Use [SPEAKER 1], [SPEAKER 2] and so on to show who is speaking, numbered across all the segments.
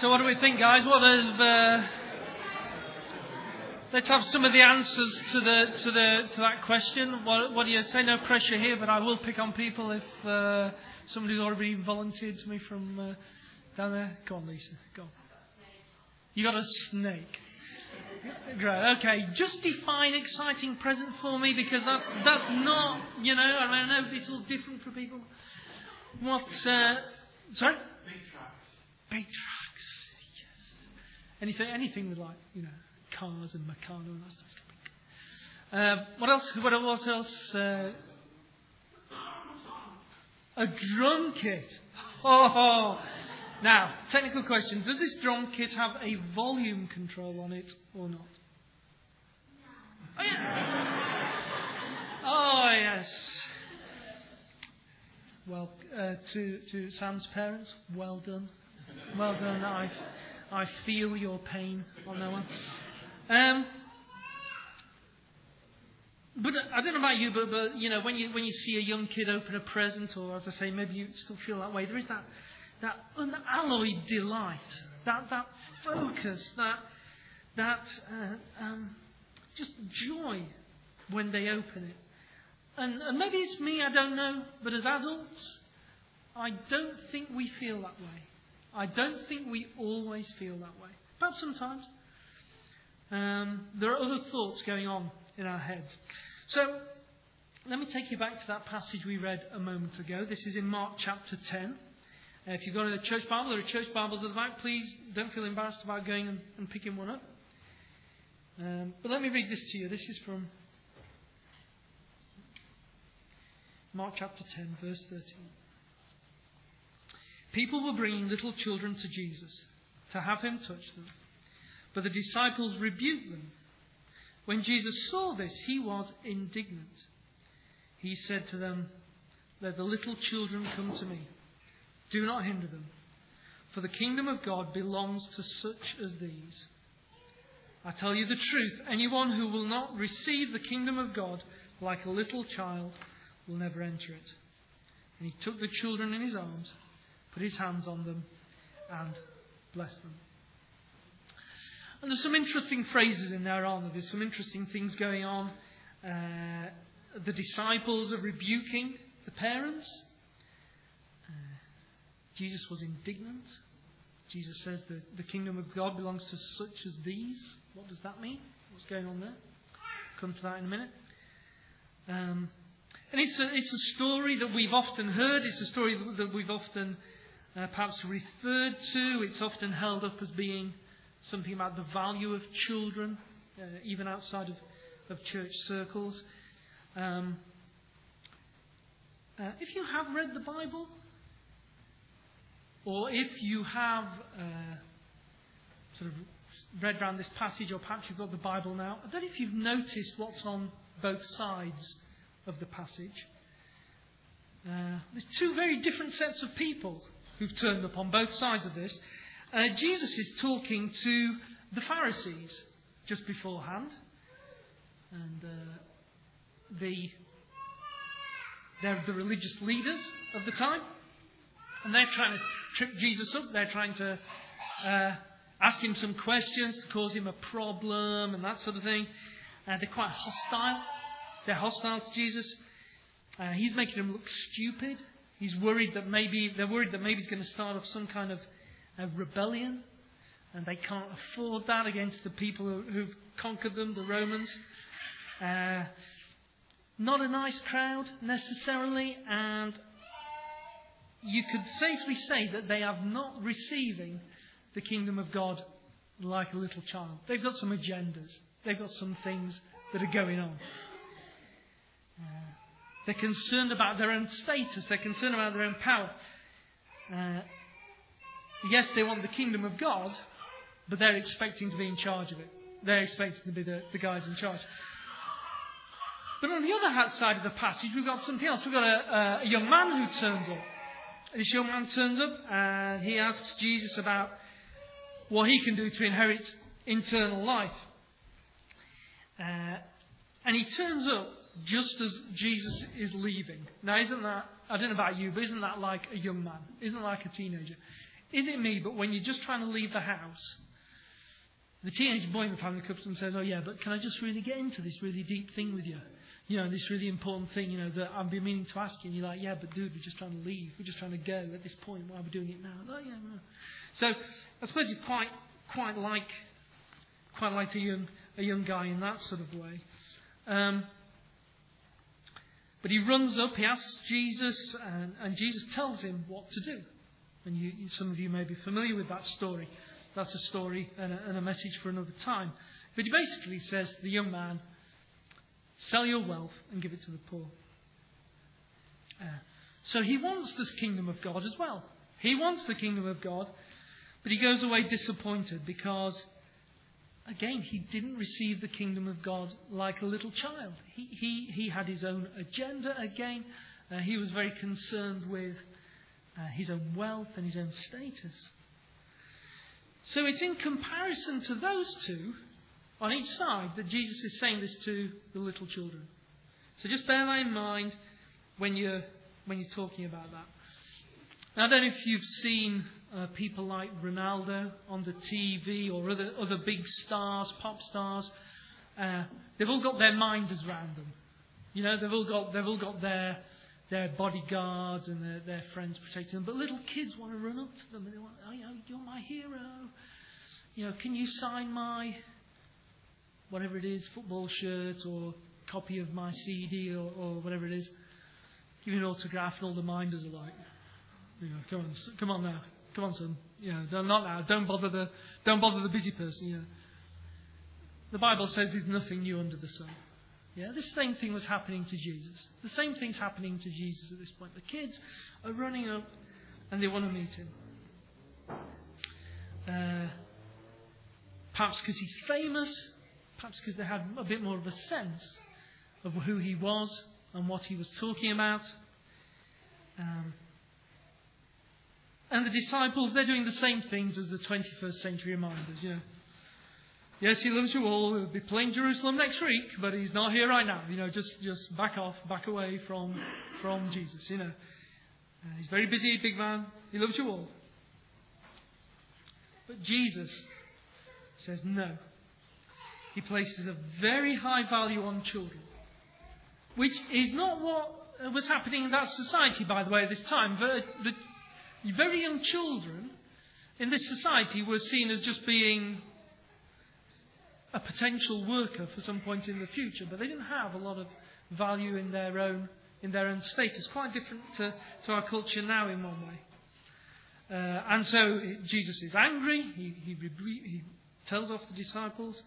[SPEAKER 1] So, what do we think, guys? What have, uh, let's have some of the answers to the to the to that question. What, what do you say? No pressure here, but I will pick on people if uh, somebody's already volunteered to me from uh, down there. Go on, Lisa. Go on. You got a snake. Great. Okay. Just define exciting present for me because that that's not you know I don't know it's all different for people. What? Uh, sorry.
[SPEAKER 2] Big tracks.
[SPEAKER 1] Big trucks. Anything, anything with like, you know, cars and Meccano and that stuff. Uh, what else? What else? else? Uh, a drum kit. Oh, now technical question: Does this drum kit have a volume control on it or not? Oh yeah. Oh yes. Well, uh, to to Sam's parents, well done, well done. I I feel your pain on that one. Um, but I don't know about you, but, but you know when you when you see a young kid open a present, or as I say, maybe you still feel that way. There is that that unalloyed delight, that that focus, that that uh, um, just joy when they open it. And, and maybe it's me, I don't know, but as adults, I don't think we feel that way. I don't think we always feel that way. Perhaps sometimes. Um, there are other thoughts going on in our heads. So, let me take you back to that passage we read a moment ago. This is in Mark chapter 10. Uh, if you've got a church Bible, there are church Bibles at the back. Please don't feel embarrassed about going and, and picking one up. Um, but let me read this to you. This is from Mark chapter 10, verse 13. People were bringing little children to Jesus to have him touch them, but the disciples rebuked them. When Jesus saw this, he was indignant. He said to them, Let the little children come to me. Do not hinder them, for the kingdom of God belongs to such as these. I tell you the truth anyone who will not receive the kingdom of God like a little child will never enter it. And he took the children in his arms, put his hands on them, and blessed them. And there's some interesting phrases in there, aren't there? There's some interesting things going on. Uh, the disciples are rebuking the parents. Uh, Jesus was indignant. Jesus says that the kingdom of God belongs to such as these. What does that mean? What's going on there? Come to that in a minute. Um, and it's a, it's a story that we've often heard. It's a story that we've often uh, perhaps referred to. It's often held up as being something about the value of children, uh, even outside of, of church circles. Um, uh, if you have read the Bible, or if you have uh, sort of read around this passage, or perhaps you've got the Bible now, I don't know if you've noticed what's on both sides of the passage. Uh, there's two very different sets of people who've turned up on both sides of this. Uh, Jesus is talking to the Pharisees just beforehand, and uh, the they're the religious leaders of the time, and they're trying to trip Jesus up. They're trying to uh, ask him some questions to cause him a problem and that sort of thing. Uh, they're quite hostile they're hostile to Jesus. Uh, he's making them look stupid. He's worried that maybe they're worried that maybe he's going to start off some kind of rebellion, and they can't afford that against the people who, who've conquered them, the Romans. Uh, not a nice crowd necessarily, and you could safely say that they are not receiving the kingdom of God like a little child. They've got some agendas. They've got some things that are going on. They're concerned about their own status. They're concerned about their own power. Uh, yes, they want the kingdom of God, but they're expecting to be in charge of it. They're expecting to be the, the guys in charge. But on the other side of the passage, we've got something else. We've got a, a young man who turns up. This young man turns up and he asks Jesus about what he can do to inherit eternal life. Uh, and he turns up just as Jesus is leaving. Now, isn't that, I don't know about you, but isn't that like a young man? Isn't like a teenager? Is it me, but when you're just trying to leave the house, the teenage boy in the family comes and says, Oh, yeah, but can I just really get into this really deep thing with you? You know, this really important thing, you know, that I've been meaning to ask you. And you're like, Yeah, but dude, we're just trying to leave. We're just trying to go at this point. Why are we doing it now? Oh, yeah, no. So I suppose it's quite, quite like, quite like a young, a young guy in that sort of way. Um, but he runs up, he asks Jesus, and, and Jesus tells him what to do. And you, some of you may be familiar with that story. That's a story and a, and a message for another time. But he basically says to the young man, sell your wealth and give it to the poor. Uh, so he wants this kingdom of God as well. He wants the kingdom of God, but he goes away disappointed because again, he didn't receive the kingdom of God like a little child. He, he, he had his own agenda again. Uh, he was very concerned with uh, his own wealth and his own status. So it's in comparison to those two on each side that Jesus is saying this to the little children. So just bear that in mind when you're, when you're talking about that. Now, I don't know if you've seen uh, people like Ronaldo on the TV or other, other big stars, pop stars. Uh, they've all got their minders around them. You know, they've all got, they've all got their, their bodyguards and their, their friends protecting them. But little kids want to run up to them and they want, oh, you know, you're my hero. You know, can you sign my, whatever it is, football shirt or copy of my CD or, or whatever it is? Give me an autograph and all the minders are like, you know, come on, come on now. Come on, son. You know, not now. Don't bother the don't bother the busy person. Know. The Bible says there's nothing new under the sun. Yeah, the same thing was happening to Jesus. The same thing's happening to Jesus at this point. The kids are running up and they want to meet him. Uh, perhaps because he's famous, perhaps because they had a bit more of a sense of who he was and what he was talking about. Um, and the disciples, they're doing the same things as the 21st century reminders, you know. Yes, he loves you all. He'll be playing Jerusalem next week, but he's not here right now. You know, just, just back off, back away from, from Jesus, you know. Uh, he's very busy, big man. He loves you all. But Jesus says no. He places a very high value on children, which is not what was happening in that society, by the way, at this time. The, the very young children in this society were seen as just being a potential worker for some point in the future, but they didn't have a lot of value in their own in their own status. Quite different to, to our culture now in one way. Uh, and so Jesus is angry. He, he, he tells off the disciples.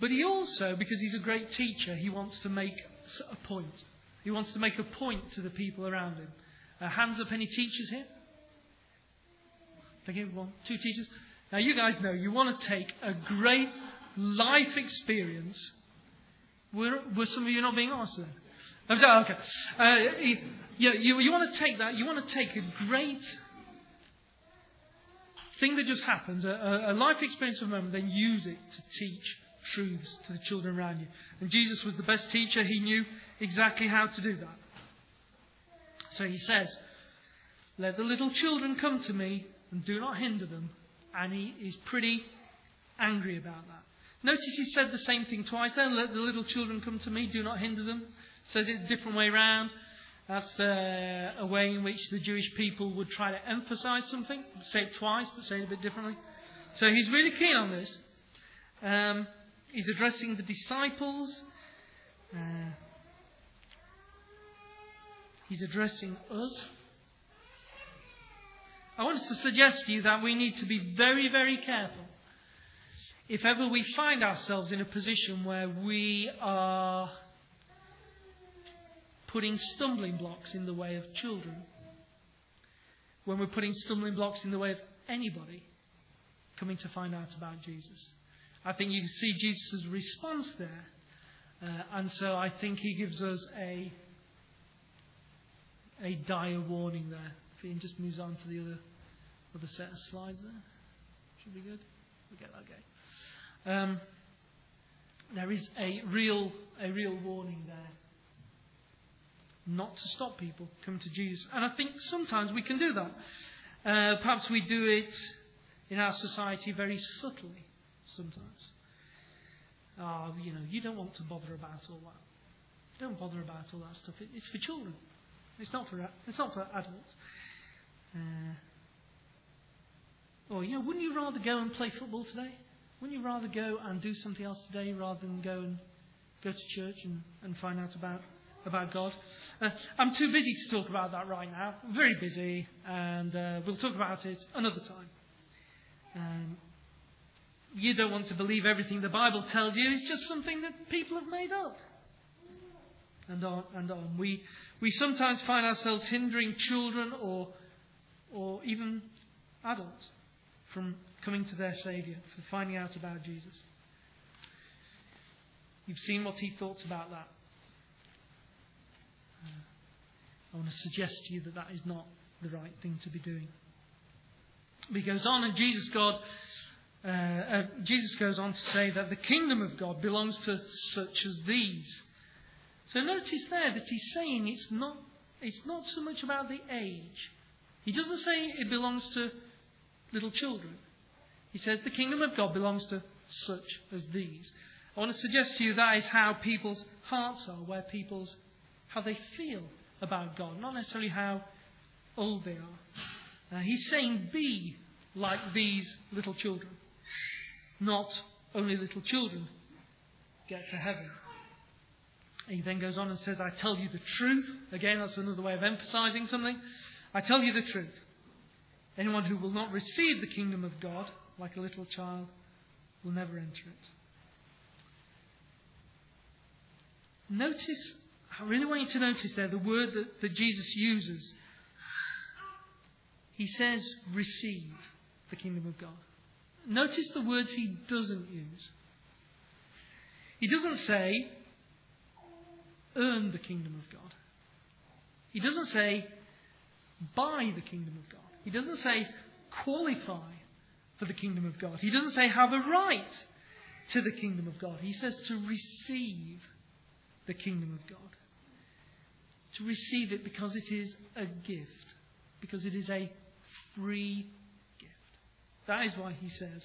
[SPEAKER 1] But he also, because he's a great teacher, he wants to make a point. He wants to make a point to the people around him. Uh, hands up, any teachers here? Thank you. One, two teachers. Now, you guys know you want to take a great life experience. Were, were some of you not being honest then? Okay. Uh, you, you, you want to take that, you want to take a great thing that just happens, a, a life experience of a moment, then use it to teach truths to the children around you. And Jesus was the best teacher. He knew exactly how to do that. So he says, Let the little children come to me and do not hinder them. And he is pretty angry about that. Notice he said the same thing twice then. Let the little children come to me, do not hinder them. Says it a different way around. That's uh, a way in which the Jewish people would try to emphasize something. Say it twice, but say it a bit differently. So he's really keen on this. Um, he's addressing the disciples. Uh, He's addressing us. I want to suggest to you that we need to be very, very careful. If ever we find ourselves in a position where we are putting stumbling blocks in the way of children, when we're putting stumbling blocks in the way of anybody coming to find out about Jesus. I think you can see Jesus' response there. Uh, and so I think he gives us a a dire warning there. If Ian just moves on to the other other set of slides there. Should be good. Okay, okay. Um, there is a real a real warning there. not to stop people coming to Jesus. And I think sometimes we can do that. Uh, perhaps we do it in our society very subtly sometimes. Oh, you know, you don't want to bother about all that. Don't bother about all that stuff. It, it's for children. It's not for it's not for adults. Uh, or you know, wouldn't you rather go and play football today? Wouldn't you rather go and do something else today rather than go and go to church and, and find out about about God? Uh, I'm too busy to talk about that right now. I'm very busy, and uh, we'll talk about it another time. Um, you don't want to believe everything the Bible tells you. It's just something that people have made up. And on and on. We, we sometimes find ourselves hindering children or, or even adults from coming to their Saviour, for finding out about Jesus. You've seen what he thought about that. Uh, I want to suggest to you that that is not the right thing to be doing. He goes on, and Jesus God, uh, uh, Jesus goes on to say that the kingdom of God belongs to such as these. So notice there that he's saying it's not, it's not so much about the age. He doesn't say it belongs to little children. He says the kingdom of God belongs to such as these. I want to suggest to you that is how people's hearts are, where people's how they feel about God, not necessarily how old they are. Uh, he's saying be like these little children, not only little children get to heaven. He then goes on and says, I tell you the truth. Again, that's another way of emphasizing something. I tell you the truth. Anyone who will not receive the kingdom of God like a little child will never enter it. Notice, I really want you to notice there the word that, that Jesus uses. He says, receive the kingdom of God. Notice the words he doesn't use. He doesn't say, earn the kingdom of God. He doesn't say, buy the kingdom of God. He doesn't say, qualify for the kingdom of God. He doesn't say, have a right to the kingdom of God. He says, to receive the kingdom of God. To receive it because it is a gift, because it is a free gift. That is why he says,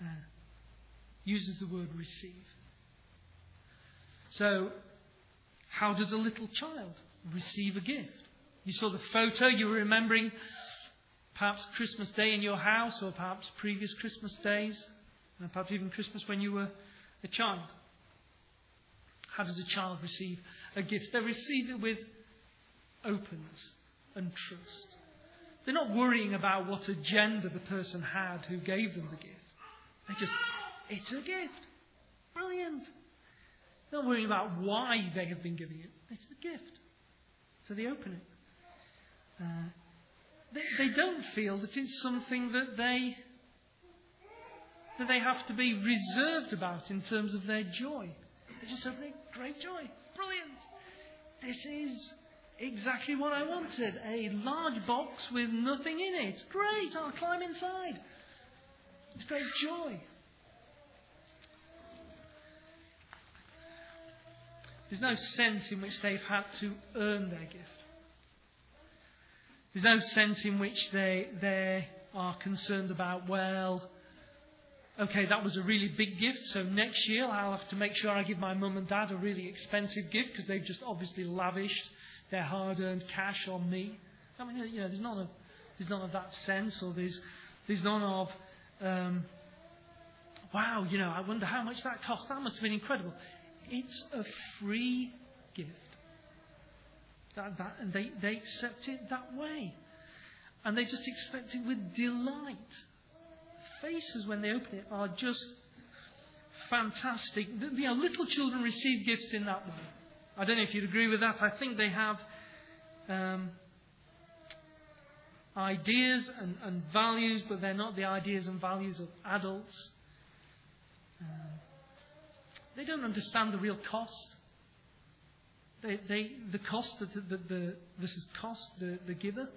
[SPEAKER 1] uh, uses the word receive. So, how does a little child receive a gift? You saw the photo, you were remembering perhaps Christmas Day in your house, or perhaps previous Christmas days, and perhaps even Christmas when you were a child. How does a child receive a gift? They receive it with openness and trust. They're not worrying about what agenda the person had who gave them the gift. They just, it's a gift. Brilliant. Not worrying about why they have been giving it. It's a gift. So they open it. Uh, they, they don't feel that it's something that they that they have to be reserved about in terms of their joy. They just open it, great joy, brilliant. This is exactly what I wanted. A large box with nothing in it. Great, I'll climb inside. It's great joy. There's no sense in which they've had to earn their gift. There's no sense in which they, they are concerned about, well, okay, that was a really big gift, so next year I'll have to make sure I give my mum and dad a really expensive gift because they've just obviously lavished their hard earned cash on me. I mean, you know, there's none of, there's none of that sense, or there's, there's none of, um, wow, you know, I wonder how much that cost. That must have been incredible. It's a free gift. That, that, and they, they accept it that way. And they just accept it with delight. Faces, when they open it, are just fantastic. You know, little children receive gifts in that way. I don't know if you'd agree with that. I think they have um, ideas and, and, values, but they're not the ideas and values of adults. Um, they don't understand the real cost. They, they, the cost the, the, the, this has cost the, the giver.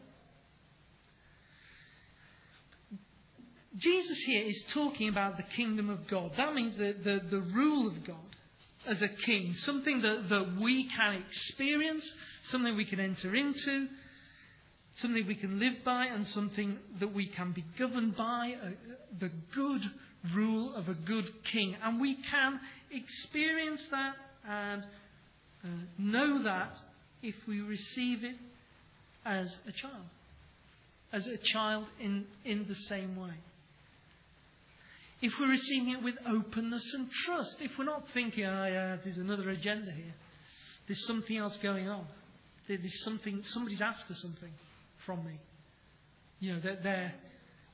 [SPEAKER 1] Jesus here is talking about the kingdom of God. That means the, the, the rule of God. as a king, something that, that we can experience, something we can enter into, something we can live by, and something that we can be governed by, uh, the good rule of a good king. And we can experience that and uh, know that if we receive it as a child, as a child in, in the same way. If we're receiving it with openness and trust, if we're not thinking, oh, yeah, there's another agenda here, there's something else going on, there's something, somebody's after something from me. You know, they're, they're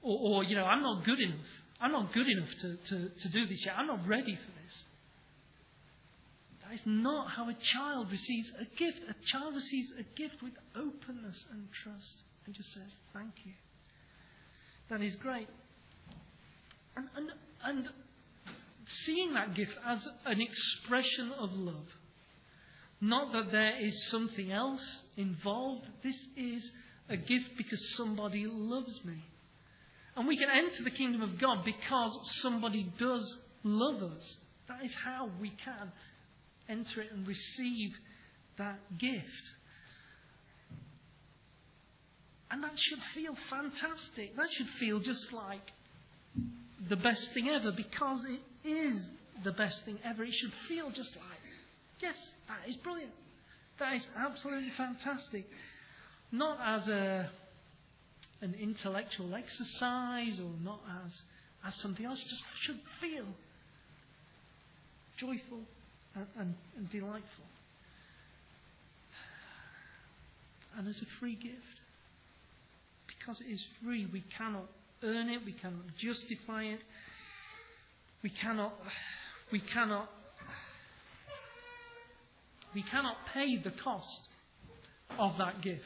[SPEAKER 1] or, or, you know, I'm not good enough. I'm not good enough to, to, to do this yet. I'm not ready for this. That is not how a child receives a gift. A child receives a gift with openness and trust and just says, Thank you. That is great. And, and, and seeing that gift as an expression of love. Not that there is something else involved. This is a gift because somebody loves me. And we can enter the kingdom of God because somebody does love us. That is how we can enter it and receive that gift. And that should feel fantastic. That should feel just like the best thing ever because it is the best thing ever. It should feel just like, yes, that is brilliant. That is absolutely fantastic. Not as a an intellectual exercise or not as, as something else, just should feel joyful and, and, and delightful. And as a free gift. Because it is free, we cannot earn it, we cannot justify it, we cannot, we cannot, we cannot pay the cost of that gift.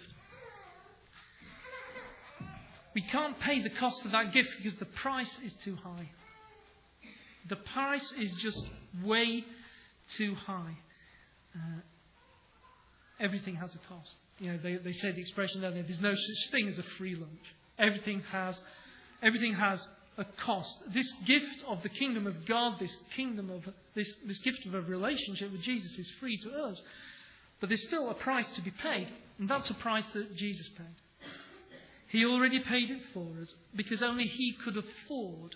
[SPEAKER 1] We can't pay the cost of that gift because the price is too high. The price is just way too high. Uh, everything has a cost. You know, they, they say the expression there's no such thing as a free lunch. Everything has, everything has a cost. This gift of the kingdom of God, this kingdom of this, this gift of a relationship with Jesus is free to us. But there's still a price to be paid, and that's a price that Jesus paid. He already paid it for us because only He could afford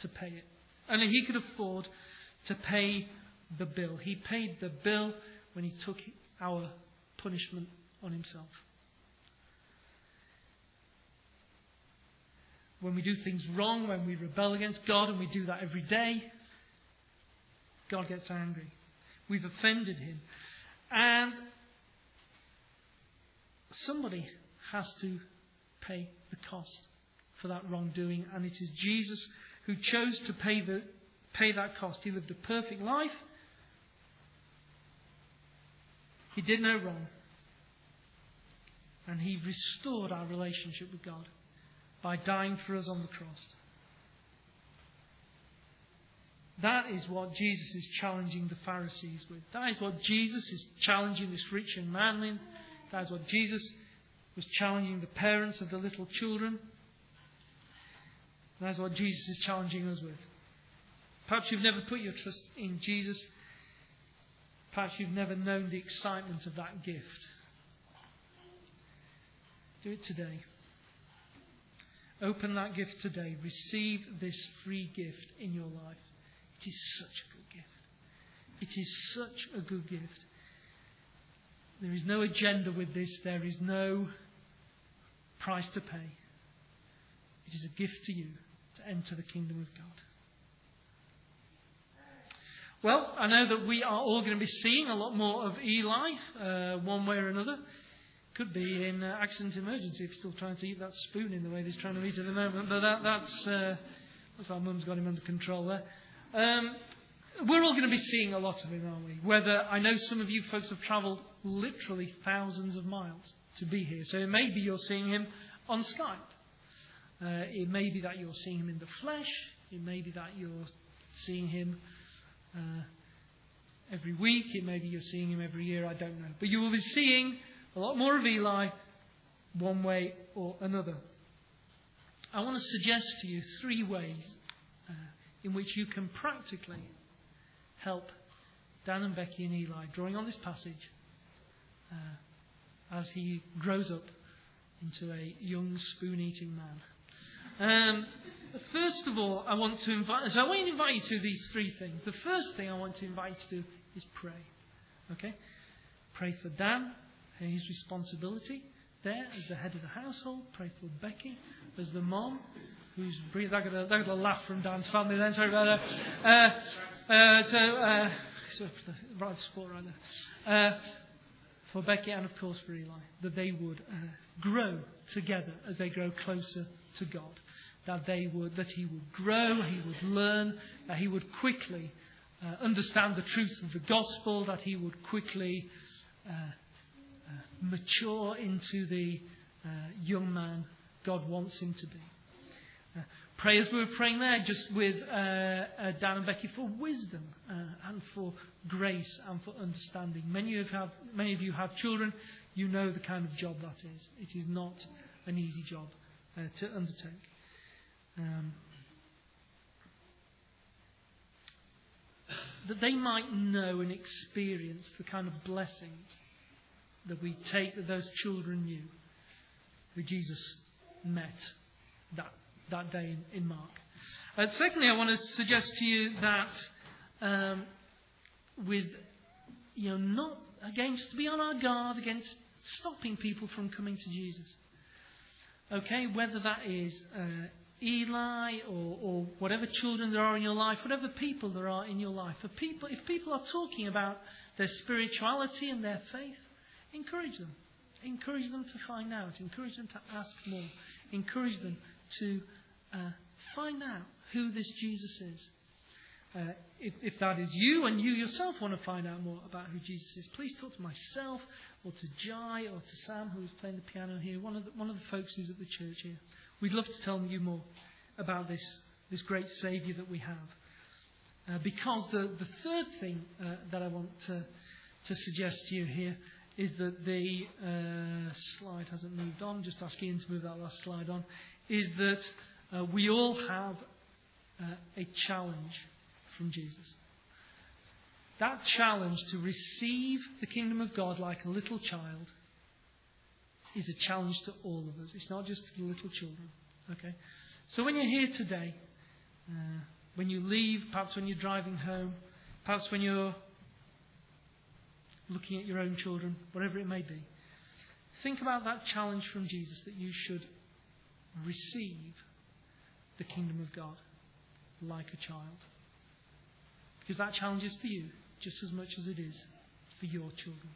[SPEAKER 1] to pay it. Only He could afford to pay the bill. He paid the bill when He took our punishment on Himself. When we do things wrong, when we rebel against God, and we do that every day, God gets angry. We've offended Him. And somebody has to pay the cost for that wrongdoing, and it is Jesus who chose to pay, the, pay that cost. He lived a perfect life. He did no wrong. And he restored our relationship with God by dying for us on the cross. That is what Jesus is challenging the Pharisees with. That is what Jesus is challenging this rich young man with. That is what Jesus was challenging the parents of the little children. That's what Jesus is challenging us with. Perhaps you've never put your trust in Jesus. Perhaps you've never known the excitement of that gift. Do it today. Open that gift today. Receive this free gift in your life. It is such a good gift. It is such a good gift. There is no agenda with this, there is no price to pay. It is a gift to you to enter the kingdom of God. Well, I know that we are all going to be seeing a lot more of Eli, uh, one way or another. Could be in uh, accident emergency if he's still trying to eat that spoon in the way he's trying to eat at the moment. But that, that's, uh, that's why Mum's got him under control there. Um, we're all going to be seeing a lot of him, aren't we? Whether I know some of you folks have travelled literally thousands of miles to be here. So it may be you're seeing him on Skype. Uh, it may be that you're seeing him in the flesh. It may be that you're seeing him uh, every week. It may be you're seeing him every year. I don't know. But you will be seeing a lot more of Eli one way or another. I want to suggest to you three ways uh, in which you can practically help Dan and Becky and Eli, drawing on this passage, uh, as he grows up into a young spoon eating man. Um, first of all, I want to invite, so I want to invite you to these three things. The first thing I want to invite you to is pray. Okay? Pray for Dan and his responsibility there as the head of the household. Pray for Becky as the mom who's breathing. I got a, I laugh from Dan's family then. Sorry about that. Uh, uh, so, uh, so right sport right there. For Becky and of course for Eli, that they would uh, grow together as they grow closer to God. That they would, that he would grow, he would learn, that he would quickly uh, understand the truth of the gospel, that he would quickly uh, uh, mature into the uh, young man God wants him to be. Uh, pray as we were praying there, just with uh, Dan and Becky, for wisdom and for grace and for understanding. Many of, have, many of you have children, you know the kind of job that is. It is not an easy job to undertake. Um, that they might know and experience the kind of blessings that we take that those children knew who Jesus met that, that day in, in Mark. Uh, secondly, I want to suggest to you that um, with, you know, not against, to be on our guard against stopping people from coming to Jesus. Okay, whether that is uh, Eli or, or whatever children there are in your life, whatever people there are in your life. If people, if people are talking about their spirituality and their faith, encourage them. Encourage them to find out. Encourage them to ask more. Encourage them to uh, find out who this Jesus is. Uh, if, if, that is you and you yourself want to find out more about who Jesus is, please talk to myself or to Jai or to Sam, who is playing the piano here, one of the, one of the folks who's at the church here. We'd love to tell you more about this, this great Saviour that we have. Uh, because the, the third thing uh, that I want to, to suggest to you here is that the uh, slide hasn't moved on, just ask Ian to move that last slide on, is that uh, we all have uh, a challenge from Jesus. That challenge to receive the kingdom of God like a little child is a challenge to all of us. It's not just to the little children. Okay? So when you're here today, uh, when you leave, perhaps when you're driving home, perhaps when you're looking at your own children, whatever it may be, think about that challenge from Jesus that you should receive the kingdom of God like a child. Because that challenge is for you just as much as it is for your children.